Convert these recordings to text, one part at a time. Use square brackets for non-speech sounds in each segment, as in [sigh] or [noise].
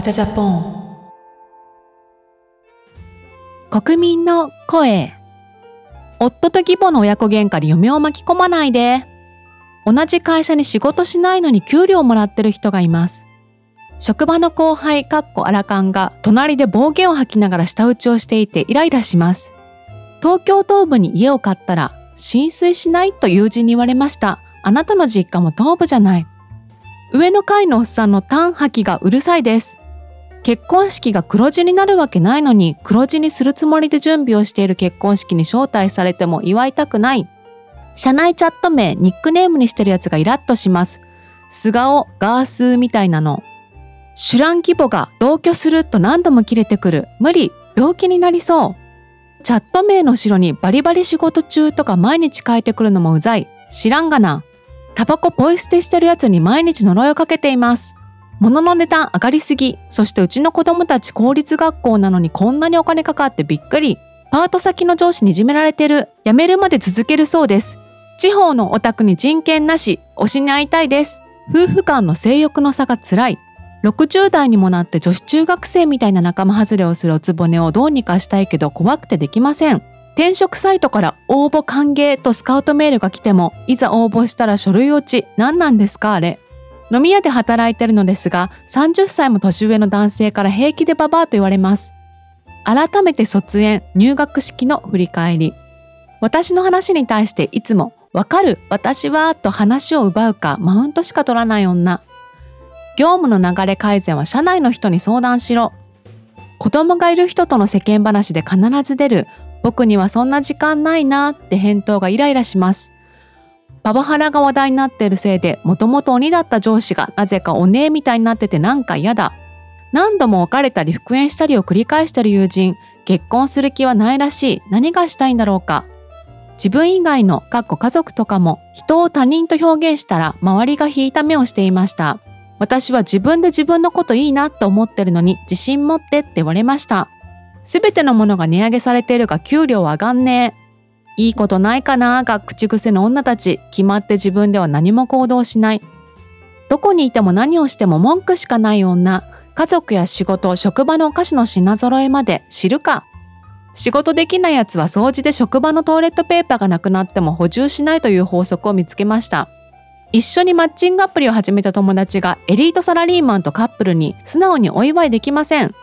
バチャジャポン。国民の声。夫と義母の親子喧嘩で嫁を巻き込まないで。同じ会社に仕事しないのに給料もらってる人がいます。職場の後輩かっこアラカンが隣で暴言を吐きながら舌打ちをしていてイライラします。東京東部に家を買ったら浸水しないと友人に言われました。あなたの実家も東部じゃない。上の階のおっさんのタン吐きがうるさいです。結婚式が黒字になるわけないのに黒字にするつもりで準備をしている結婚式に招待されても祝いたくない。社内チャット名、ニックネームにしてるやつがイラッとします。素顔、ガースーみたいなの。シュラン規模が同居すると何度も切れてくる。無理、病気になりそう。チャット名の後ろにバリバリ仕事中とか毎日書いてくるのもうざい。知らんがな。タバコポイ捨てしてるやつに毎日呪いをかけています。物の値段上がりすぎ。そしてうちの子供たち公立学校なのにこんなにお金かかってびっくり。パート先の上司にいじめられてる。辞めるまで続けるそうです。地方のお宅に人権なし。推しに会いたいです。夫婦間の性欲の差が辛い。60代にもなって女子中学生みたいな仲間外れをするおつぼねをどうにかしたいけど怖くてできません。転職サイトから応募歓迎とスカウトメールが来ても、いざ応募したら書類落ち。何なんですかあれ。飲み屋で働いてるのですが、30歳も年上の男性から平気でババアと言われます。改めて卒園、入学式の振り返り。私の話に対していつも、わかる、私は、と話を奪うか、マウントしか取らない女。業務の流れ改善は社内の人に相談しろ。子供がいる人との世間話で必ず出る、僕にはそんな時間ないなって返答がイライラします。パワハラが話題になってるせいで、もともと鬼だった上司がなぜかお姉みたいになっててなんか嫌だ。何度も別れたり復縁したりを繰り返してる友人、結婚する気はないらしい。何がしたいんだろうか。自分以外の、かっこ家族とかも、人を他人と表現したら、周りが引いた目をしていました。私は自分で自分のこといいなと思ってるのに、自信持ってって言われました。すべてのものが値上げされているが給料は上がんねえ。いいことないかなが口癖の女たち、決まって自分では何も行動しない。どこにいても何をしても文句しかない女、家族や仕事、職場のお菓子の品揃えまで知るか。仕事できない奴は掃除で職場のトイレットペーパーがなくなっても補充しないという法則を見つけました。一緒にマッチングアプリを始めた友達がエリートサラリーマンとカップルに素直にお祝いできません。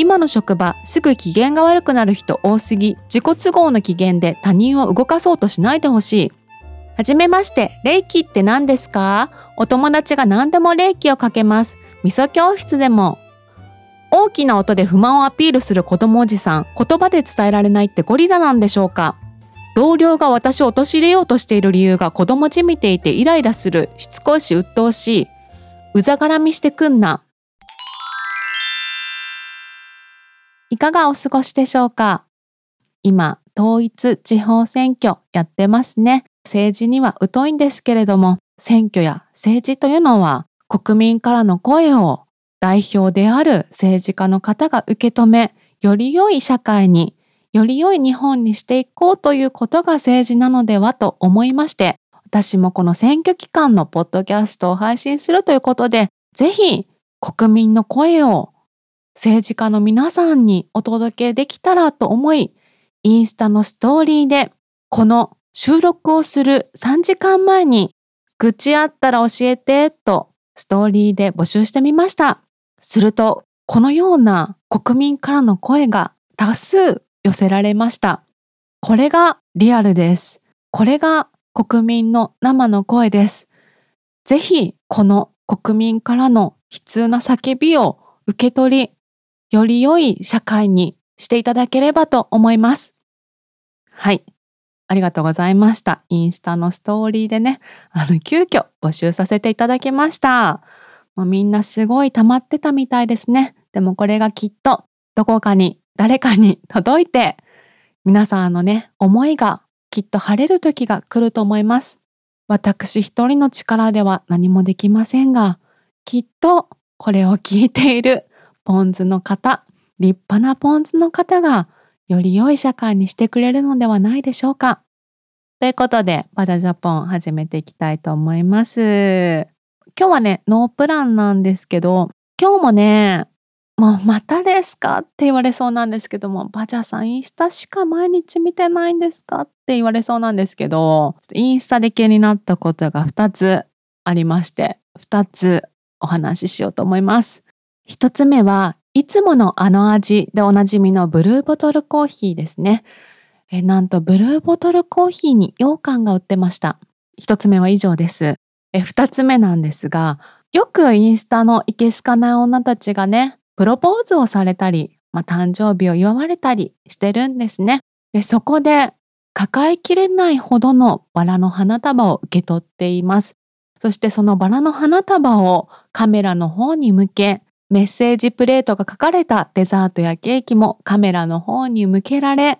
今の職場すぐ機嫌が悪くなる人多すぎ自己都合の機嫌で他人を動かそうとしないでほしい。はじめまして霊気って何ですか？お友達が何でも霊気をかけます。味噌教室でも。大きな音で不満をアピールする子供おじさん。言葉で伝えられないってゴリラなんでしょうか？同僚が私を陥れようとしている理由が子供じみていてイライラする。しつこいし鬱陶しい。うざがらみしてくんな。いかがお過ごしでしょうか？今、統一地方選挙やってますね。政治には疎いんですけれども、選挙や政治というのは国民からの声を代表である政治家の方が受け止め、より良い社会に、より良い日本にしていこうということが政治なのではと思いまして、私もこの選挙期間のポッドキャストを配信するということで、ぜひ国民の声を政治家の皆さんにお届けできたらと思い、インスタのストーリーでこの収録をする3時間前に愚痴あったら教えてとストーリーで募集してみました。すると、このような国民からの声が多数寄せられました。これがリアルです。これが国民の生の声です。ぜひ、この国民からの悲痛な叫びを受け取り、より良い社会にしていただければと思います。はい。ありがとうございました。インスタのストーリーでね、あの、急遽募集させていただきました。もうみんなすごい溜まってたみたいですね。でもこれがきっとどこかに誰かに届いて、皆さんのね、思いがきっと晴れる時が来ると思います。私一人の力では何もできませんが、きっとこれを聞いているポン酢の方、立派なポン酢の方がより良い社会にしてくれるのではないでしょうか。ということで、バジャジャポン始めていきたいと思います。今日はね、ノープランなんですけど、今日もね、もうまたですかって言われそうなんですけども、バジャさんインスタしか毎日見てないんですかって言われそうなんですけど、インスタで気になったことが2つありまして、2つお話ししようと思います。1つ目はいつものあの味でおなじみのブルーボトルコーヒーですね。えなんとブルーボトルコーヒーに羊羹が売ってました。1つ目は以上です。え2つ目なんですが、よくインスタのいけすかない女たちがね、プロポーズをされたり、まあ、誕生日を祝われたりしてるんですね。でそこで抱えきれないほどのバラの花束を受け取っています。そしてそのバラの花束をカメラの方に向け、メッセージプレートが書かれたデザートやケーキもカメラの方に向けられ、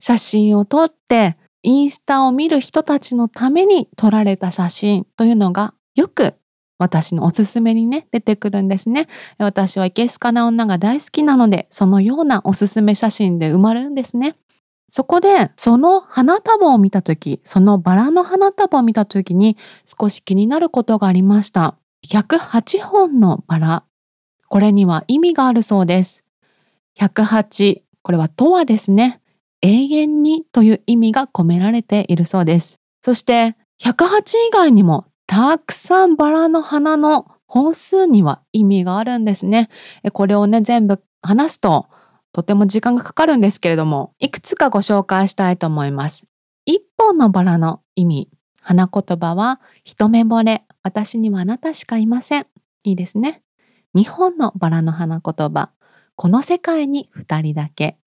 写真を撮ってインスタを見る人たちのために撮られた写真というのがよく私のおすすめにね、出てくるんですね。私はいけすかな女が大好きなので、そのようなおすすめ写真で生まれるんですね。そこで、その花束を見たとき、そのバラの花束を見たときに少し気になることがありました。108本のバラ。これには意味があるそうです。108、これはとはですね、永遠にという意味が込められているそうです。そして、108以外にもたくさんバラの花の本数には意味があるんですね。これをね、全部話すととても時間がかかるんですけれども、いくつかご紹介したいと思います。一本のバラの意味。花言葉は一目惚れ。私にはあなたしかいません。いいですね。二本のバラの花言葉。この世界に二人だけ。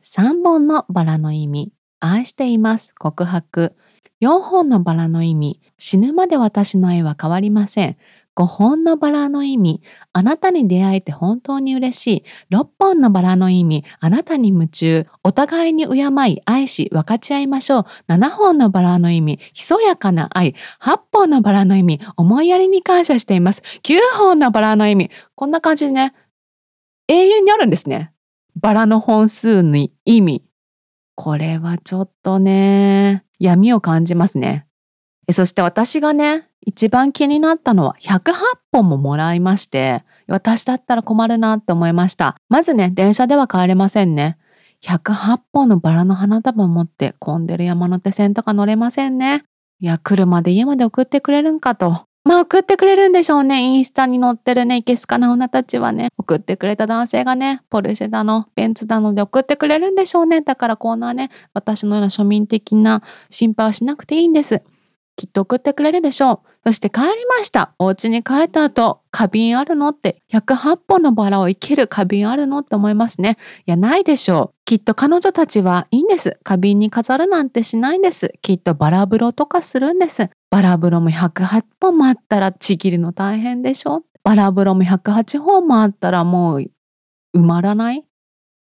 三本のバラの意味。愛しています。告白。4本のバラの意味、死ぬまで私の愛は変わりません。5本のバラの意味、あなたに出会えて本当に嬉しい。6本のバラの意味、あなたに夢中。お互いに敬い、愛し、分かち合いましょう。7本のバラの意味、ひそやかな愛。8本のバラの意味、思いやりに感謝しています。9本のバラの意味、こんな感じでね、永遠にあるんですね。バラの本数に意味。これはちょっとね、闇を感じますね。そして私がね、一番気になったのは108本ももらいまして、私だったら困るなって思いました。まずね、電車では帰れませんね。108本のバラの花束持って混んでる山手線とか乗れませんね。いや、車で家まで送ってくれるんかと。まあ送ってくれるんでしょうね。インスタに載ってるね、いけすかな女たちはね、送ってくれた男性がね、ポルシェだの、ベンツだので送ってくれるんでしょうね。だからこんなね、私のような庶民的な心配はしなくていいんです。きっと送ってくれるでしょう。そして帰りました。お家に帰った後、花瓶あるのって108本のバラを生ける花瓶あるのって思いますね。いや、ないでしょう。きっと彼女たちはいいんです。花瓶に飾るなんてしないんです。きっとバラ風呂とかするんです。バラ風呂も108本もあったらちぎるの大変でしょ。バラ風呂も108本もあったらもう埋まらないっ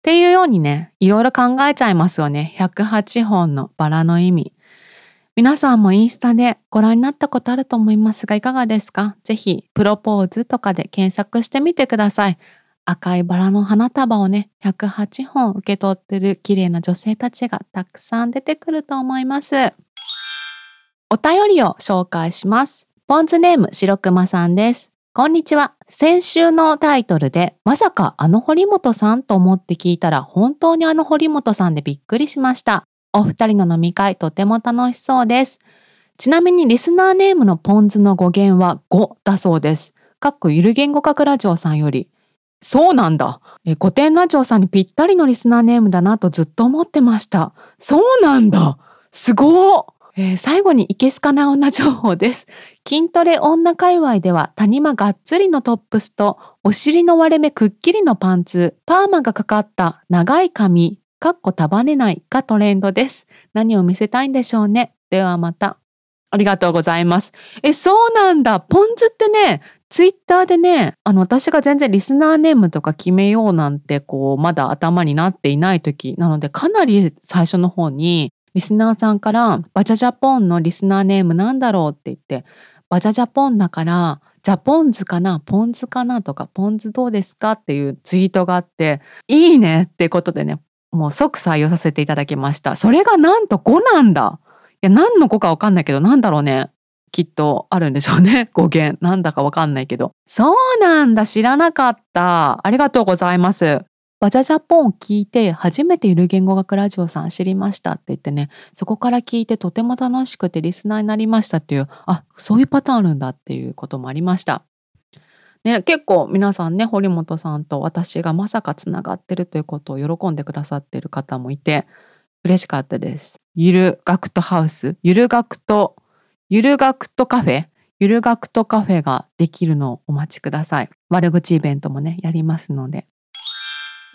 ていうようにね、いろいろ考えちゃいますよね。108本のバラの意味。皆さんもインスタでご覧になったことあると思いますがいかがですか？ぜひプロポーズとかで検索してみてください。赤いバラの花束をね、108本受け取ってる綺麗な女性たちがたくさん出てくると思います。お便りを紹介します。ポンズネーム白熊さんです。こんにちは。先週のタイトルで、まさかあの堀本さんと思って聞いたら、本当にあの堀本さんでびっくりしました。お二人の飲み会とても楽しそうです。ちなみにリスナーネームのポンズの語源は5だそうです。かっこゆる言語学ラジオさんより。そうなんだ。え古典ラジオさんにぴったりのリスナーネームだなとずっと思ってました。そうなんだ。すごー。えー、最後にいけすかな女情報です。筋トレ女界隈では谷間がっつりのトップスとお尻の割れ目くっきりのパンツ、パーマがかかった長い髪、かっこ束ねないがトレンドです。何を見せたいんでしょうね。ではまた。ありがとうございます。え、そうなんだ。ポンズってね、ツイッターでね、あの、私が全然リスナーネームとか決めようなんて、こう、まだ頭になっていない時なので、かなり最初の方に、リスナーさんから、バジャジャポンのリスナーネームなんだろうって言って、バジャジャポンだから、ジャポンズかなポンズかなとか、ポンズどうですかっていうツイートがあって、いいねってことでね、もう即採用させていただきました。それがなんと5なんだ。いや、何の5かわかんないけど、なんだろうね。きっとあるんでしょうね。[laughs] 語源。なんだかわかんないけど。そうなんだ。知らなかった。ありがとうございます。バジャジャポンを聞いて初めてゆる言語学ラジオさん知りましたって言ってね、そこから聞いてとても楽しくてリスナーになりましたっていう、あ、そういうパターンあるんだっていうこともありました。ね、結構皆さんね、堀本さんと私がまさかつながってるということを喜んでくださってる方もいて、嬉しかったです。ゆるガクトハウス、ゆるガクト、ゆるガクトカフェ、ゆるガクトカフェができるのをお待ちください。悪口イベントもね、やりますので。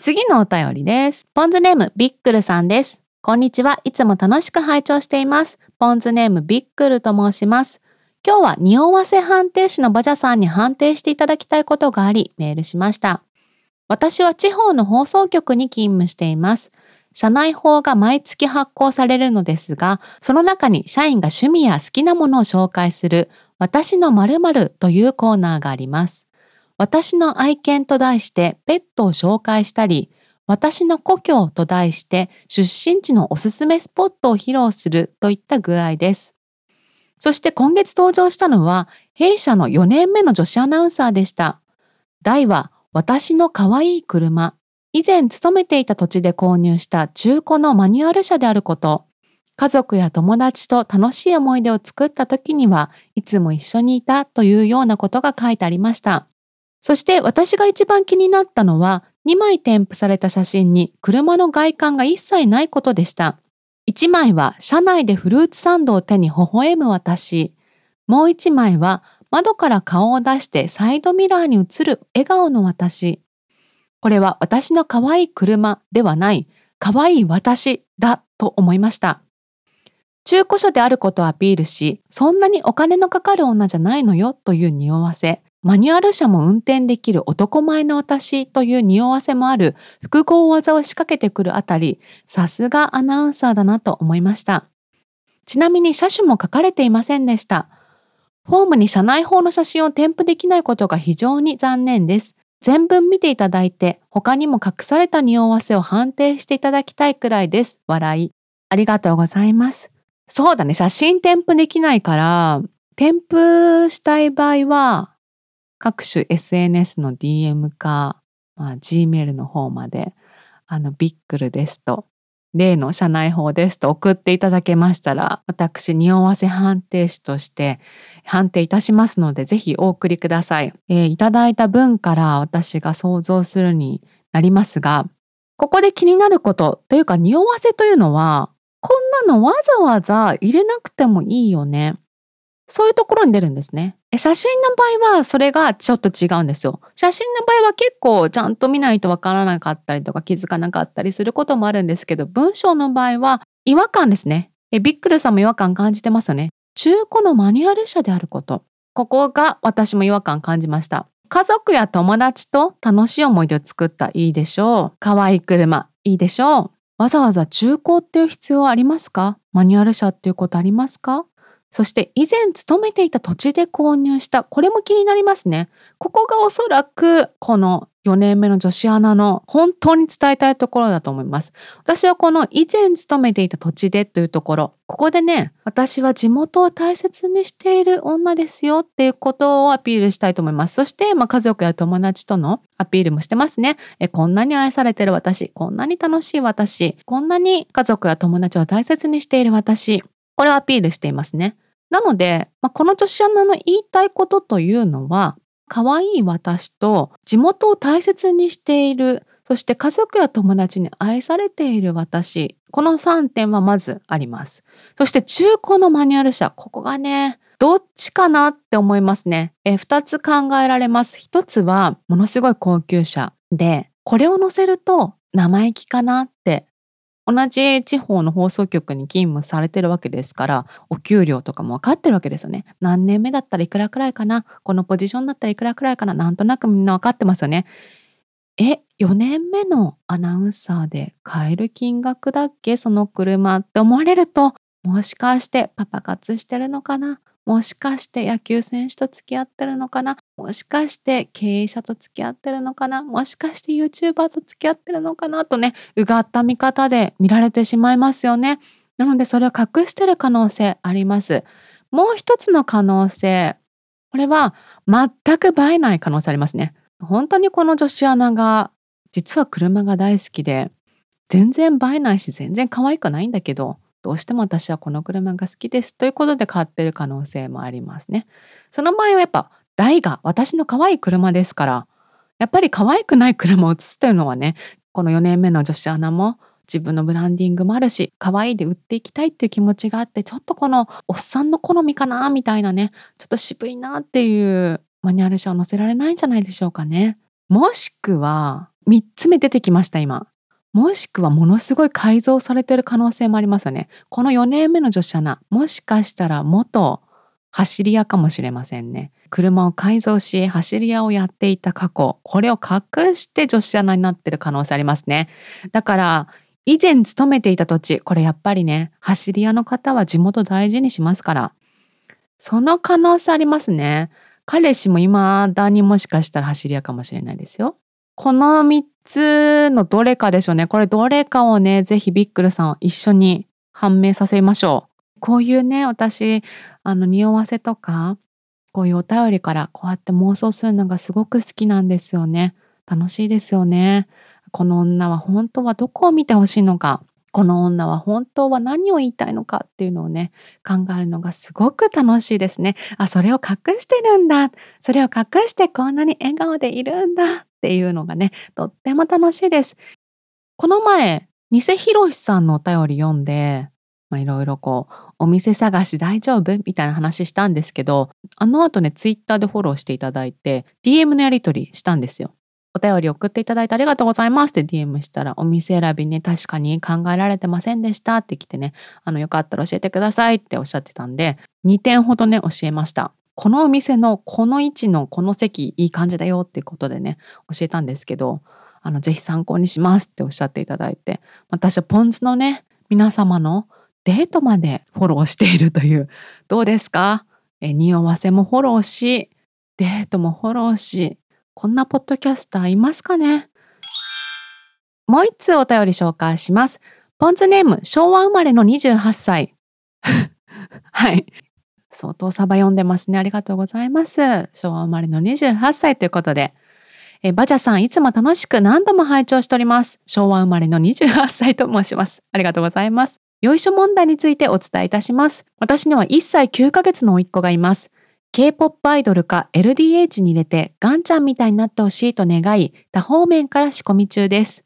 次のお便りです。ポンズネームビックルさんです。こんにちは。いつも楽しく拝聴しています。ポンズネームビックルと申します。今日は匂わせ判定士のバジャさんに判定していただきたいことがあり、メールしました。私は地方の放送局に勤務しています。社内法が毎月発行されるのですが、その中に社員が趣味や好きなものを紹介する私の〇〇というコーナーがあります。私の愛犬と題してペットを紹介したり、私の故郷と題して出身地のおすすめスポットを披露するといった具合です。そして今月登場したのは弊社の4年目の女子アナウンサーでした。題は私の可愛い車。以前勤めていた土地で購入した中古のマニュアル車であること。家族や友達と楽しい思い出を作った時にはいつも一緒にいたというようなことが書いてありました。そして私が一番気になったのは2枚添付された写真に車の外観が一切ないことでした。1枚は車内でフルーツサンドを手に微笑む私。もう1枚は窓から顔を出してサイドミラーに映る笑顔の私。これは私の可愛い車ではない可愛い私だと思いました。中古車であることをアピールし、そんなにお金のかかる女じゃないのよという匂わせ。マニュアル車も運転できる男前の私という匂わせもある複合技を仕掛けてくるあたり、さすがアナウンサーだなと思いました。ちなみに車種も書かれていませんでした。フォームに車内法の写真を添付できないことが非常に残念です。全文見ていただいて、他にも隠された匂わせを判定していただきたいくらいです。笑い。ありがとうございます。そうだね。写真添付できないから、添付したい場合は、各種 SNS の DM か、まあ、Gmail の方まで、あの、ビックルですと、例の社内法ですと送っていただけましたら、私、匂わせ判定士として判定いたしますので、ぜひお送りください。えー、いただいた分から私が想像するになりますが、ここで気になることというか、匂わせというのは、こんなのわざわざ入れなくてもいいよね。そういうところに出るんですね。写真の場合はそれがちょっと違うんですよ。写真の場合は結構ちゃんと見ないとわからなかったりとか気づかなかったりすることもあるんですけど、文章の場合は違和感ですね。えビックルさんも違和感感じてますよね。中古のマニュアル車であること。ここが私も違和感感じました。家族や友達と楽しい思い出を作ったいいでしょう。可愛い車いいでしょう。わざわざ中古っていう必要ありますか？マニュアル車っていうことありますか？そして以前勤めていた土地で購入した、これも気になりますね。ここがおそらくこの4年目の女子アナの本当に伝えたいところだと思います。私はこの以前勤めていた土地でというところ、ここでね、私は地元を大切にしている女ですよっていうことをアピールしたいと思います。そして、まあ、家族や友達とのアピールもしてますね。えこんなに愛されてる私、こんなに楽しい私、こんなに家族や友達を大切にしている私、これをアピールしていますね。なので、まあ、この女子アナの言いたいことというのは、可愛い私と地元を大切にしている、そして家族や友達に愛されている私、この3点はまずあります。そして中古のマニュアル車、ここがね、どっちかなって思いますね。え2つ考えられます。1つはものすごい高級車で、これを乗せると生意気かなって同じ地方の放送局に勤務されてるわけですから、お給料とかも分かってるわけですよね。何年目だったらいくらくらいかな？このポジションだったらいくらくらいかな？なんとなくみんな分かってますよね。え、4年目のアナウンサーで買える金額だっけ？その車って思われると、もしかしてパパ活してるのかな？もしかして野球選手と付き合ってるのかな？もしかして経営者と付き合ってるのかな？もしかして YouTuber と付き合ってるのかな？とね、うがった見方で見られてしまいますよね。なのでそれを隠してる可能性あります。もう一つの可能性。これは全く映えない可能性ありますね。本当にこの女子アナが実は車が大好きで全然映えないし全然可愛くないんだけどどうしても私はこの車が好きですということで買ってる可能性もありますね。その場合はやっぱ台が私の可愛い車ですからやっぱり可愛くない車を映すというのはねこの4年目の女子アナも自分のブランディングもあるし可愛いで売っていきたいっていう気持ちがあってちょっとこのおっさんの好みかなみたいなねちょっと渋いなっていうマニュアル車を載せられないんじゃないでしょうかね。もしくは3つ目出てきました今。もしくはものすごい改造されてる可能性もありますよね。この4年目の女子アナ、もしかしたら元走り屋かもしれませんね。車を改造し走り屋をやっていた過去、これを隠して女子アナになってる可能性ありますね。だから以前勤めていた土地、これやっぱりね、走り屋の方は地元大事にしますから。その可能性ありますね。彼氏も未だにもしかしたら走り屋かもしれないですよ。この3つのどれかでしょうね。これどれかをね、ぜひビックルさん一緒に判明させましょう。こういうね、私、あの、匂わせとか、こういうお便りからこうやって妄想するのがすごく好きなんですよね。楽しいですよね。この女は本当はどこを見てほしいのかこの女は本当は何を言いたいのかっていうのをね考えるのがすごく楽しいですね。あそれを隠してるんだそれを隠してこんなに笑顔でいるんだっていうのがねとっても楽しいです。この前偽ひろしさんのお便り読んでいろいろこうお店探し大丈夫？みたいな話したんですけどあの後ねツイッターでフォローしていただいて DM のやり取りしたんですよ。お便り送っていただいてありがとうございますって DM したら、お店選びね、確かに考えられてませんでしたって来てね、あの、よかったら教えてくださいっておっしゃってたんで、2点ほどね、教えました。このお店のこの位置のこの席いい感じだよっていうことでね、教えたんですけど、あの、ぜひ参考にしますっておっしゃっていただいて、私はポン酢のね、皆様のデートまでフォローしているという、どうですか？え匂わせもフォローし、デートもフォローし、こんなポッドキャスターいますかね？もう一通お便り紹介します。ポンズネーム、昭和生まれの28歳。[laughs] はい。相当サバ読んでますね。ありがとうございます。昭和生まれの28歳ということで。えバジャさん、いつも楽しく何度も拝聴しております。昭和生まれの28歳と申します。ありがとうございます。よいしょ問題についてお伝えいたします。私には1歳9ヶ月の甥っ子がいます。K-POP アイドルか LDH に入れてガンちゃんみたいになってほしいと願い、多方面から仕込み中です。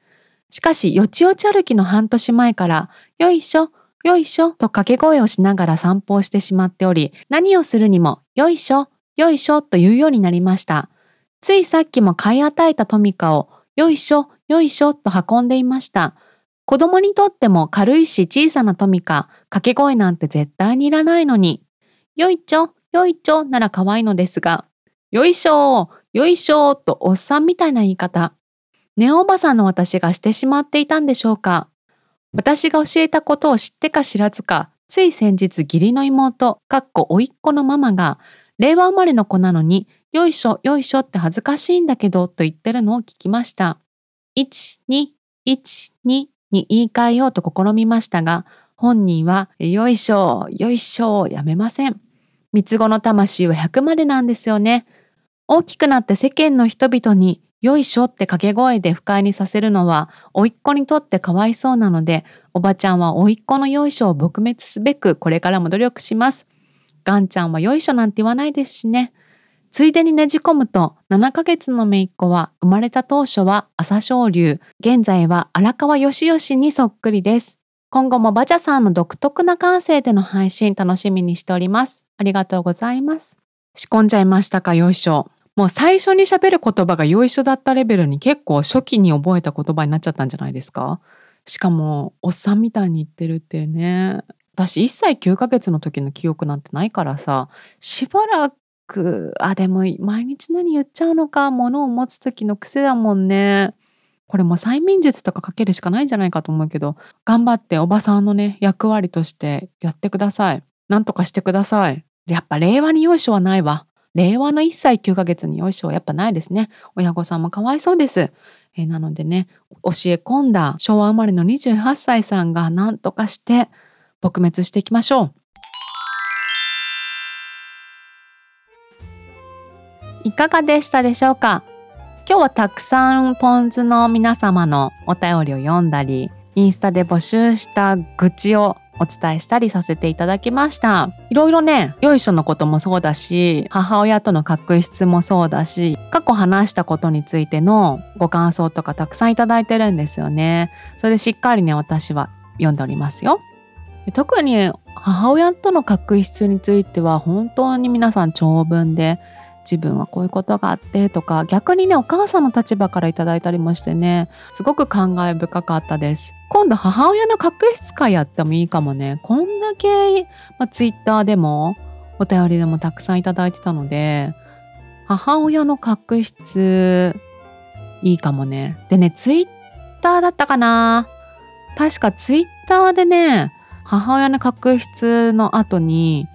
しかし、よちよち歩きの半年前から、よいしょ、よいしょと掛け声をしながら散歩をしてしまっており、何をするにも、よいしょ、よいしょと言うようになりました。ついさっきも買い与えたトミカを、よいしょ、よいしょと運んでいました。子供にとっても軽いし小さなトミカ、掛け声なんて絶対にいらないのに、よいちょ、よいちょなら可愛いのですが、よいしょよいしょとおっさんみたいな言い方。ネおばさんの私がしてしまっていたんでしょうか私が教えたことを知ってか知らずか、つい先日義理の妹、かっこおいっ子のママが、令和生まれの子なのに、よいしょよいしょって恥ずかしいんだけどと言ってるのを聞きました。1、2、1、2に言い換えようと試みましたが、本人は、よいしょ、よいしょ、やめません。三つ子の魂は100までなんですよね。大きくなって世間の人々によいしょって掛け声で不快にさせるのは、甥っ子にとってかわいそうなので、おばちゃんは甥っ子のよいしょを撲滅すべくこれからも努力します。ガンちゃんはよいしょなんて言わないですしね。ついでにねじ込むと、7ヶ月の姪っ子は生まれた当初は朝青龍、現在は荒川よしよしにそっくりです。今後もバジャさんの独特な感性での配信楽しみにしております。ありがとうございます。仕込んじゃいましたか、よいしょ。もう最初に喋る言葉がよいしょだったレベルに結構初期に覚えた言葉になっちゃったんじゃないですか？しかも、おっさんみたいに言ってるっていうね。私1歳9ヶ月の時の記憶なんてないからさ、しばらく、あ、でも毎日何言っちゃうのか、物を持つ時の癖だもんね。これも催眠術とかかけるしかないんじゃないかと思うけど、頑張っておばさんのね、役割としてやってください。なんとかしてください。やっぱ令和によいしょはないわ。令和の1歳9ヶ月によいしょはやっぱないですね。親御さんもかわいそうです。えー、なのでね、教え込んだ昭和生まれの28歳さんが何とかして撲滅していきましょう。いかがでしたでしょうか？今日はたくさんポン酢の皆様のお便りを読んだり、インスタで募集した愚痴をお伝えしたりさせていただきました。いろいろね、よいしょのこともそうだし、母親との確執もそうだし、過去話したことについてのご感想とかたくさんいただいてるんですよね。それしっかりね、私は読んでおりますよ。特に母親との確執については本当に皆さん長文で自分はこういうことがあってとか逆にねお母さんの立場からいただいたりもしてねすごく感慨深かったです。今度母親の確執会やってもいいかもね。こんだけ、まあ、ツイッターでもお便りでもたくさんいただいてたので母親の確執いいかもね。でねツイッターだったかな。確かツイッターでね母親の確執の後に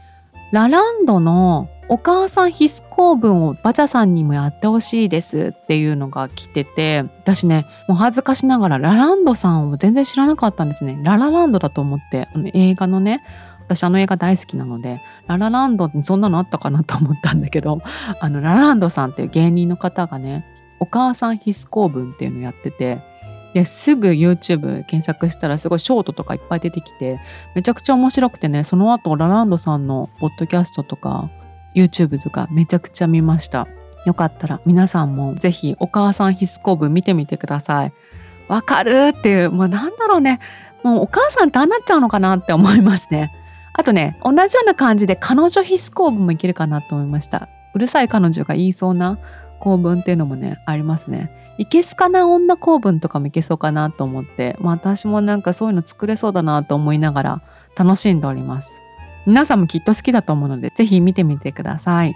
ラランドのお母さん必須公文をバチャさんにもやってほしいですっていうのが来てて私ねもう恥ずかしながらラランドさんを全然知らなかったんですね。ララランドだと思ってあの映画のね私あの映画大好きなのでララランドにそんなのあったかなと思ったんだけど [laughs] あのラランドさんっていう芸人の方がねお母さん必須公文っていうのをやっててですぐ YouTube 検索したらすごいショートとかいっぱい出てきてめちゃくちゃ面白くてねその後ラランドさんのポッドキャストとか YouTube とかめちゃくちゃ見ました。よかったら皆さんもぜひお母さん必須公文見てみてください。わかるっていう、もうなんだろうね。もうお母さんってああなっちゃうのかなって思いますね。あとね、同じような感じで彼女必須公文もいけるかなと思いました。うるさい彼女が言いそうな公文っていうのもね、ありますね。いけすかな女公文とかもいけそうかなと思って、まあ私もなんかそういうの作れそうだなと思いながら楽しんでおります。皆さんもきっと好きだと思うので、ぜひ見てみてください。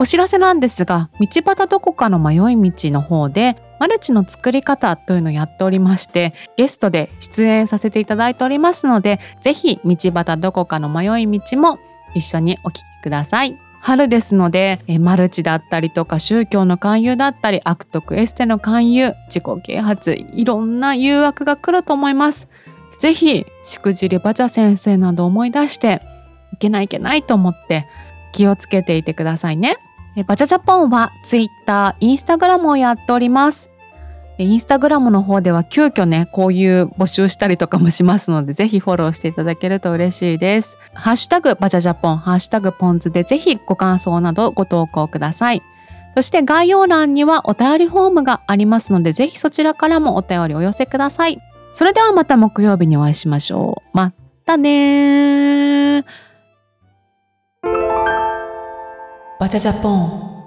お知らせなんですが、道端どこかの迷い道の方で、マルチの作り方というのをやっておりまして、ゲストで出演させていただいておりますので、ぜひ道端どこかの迷い道も一緒にお聞きください。春ですのでえマルチだったりとか宗教の勧誘だったり悪徳エステの勧誘自己啓発いろんな誘惑が来ると思います。ぜひしくじりバチャ先生など思い出してけないいけないと思って気をつけていてくださいね。バチャジャポンは Twitter、Instagram をやっております。インスタグラムの方では急遽ね、こういう募集したりとかもしますので、ぜひフォローしていただけると嬉しいです。ハッシュタグバチャジャポン、ハッシュタグポンズでぜひご感想などご投稿ください。そして概要欄にはお便りフォームがありますので、ぜひそちらからもお便りお寄せください。それではまた木曜日にお会いしましょう。またねバチャジャポン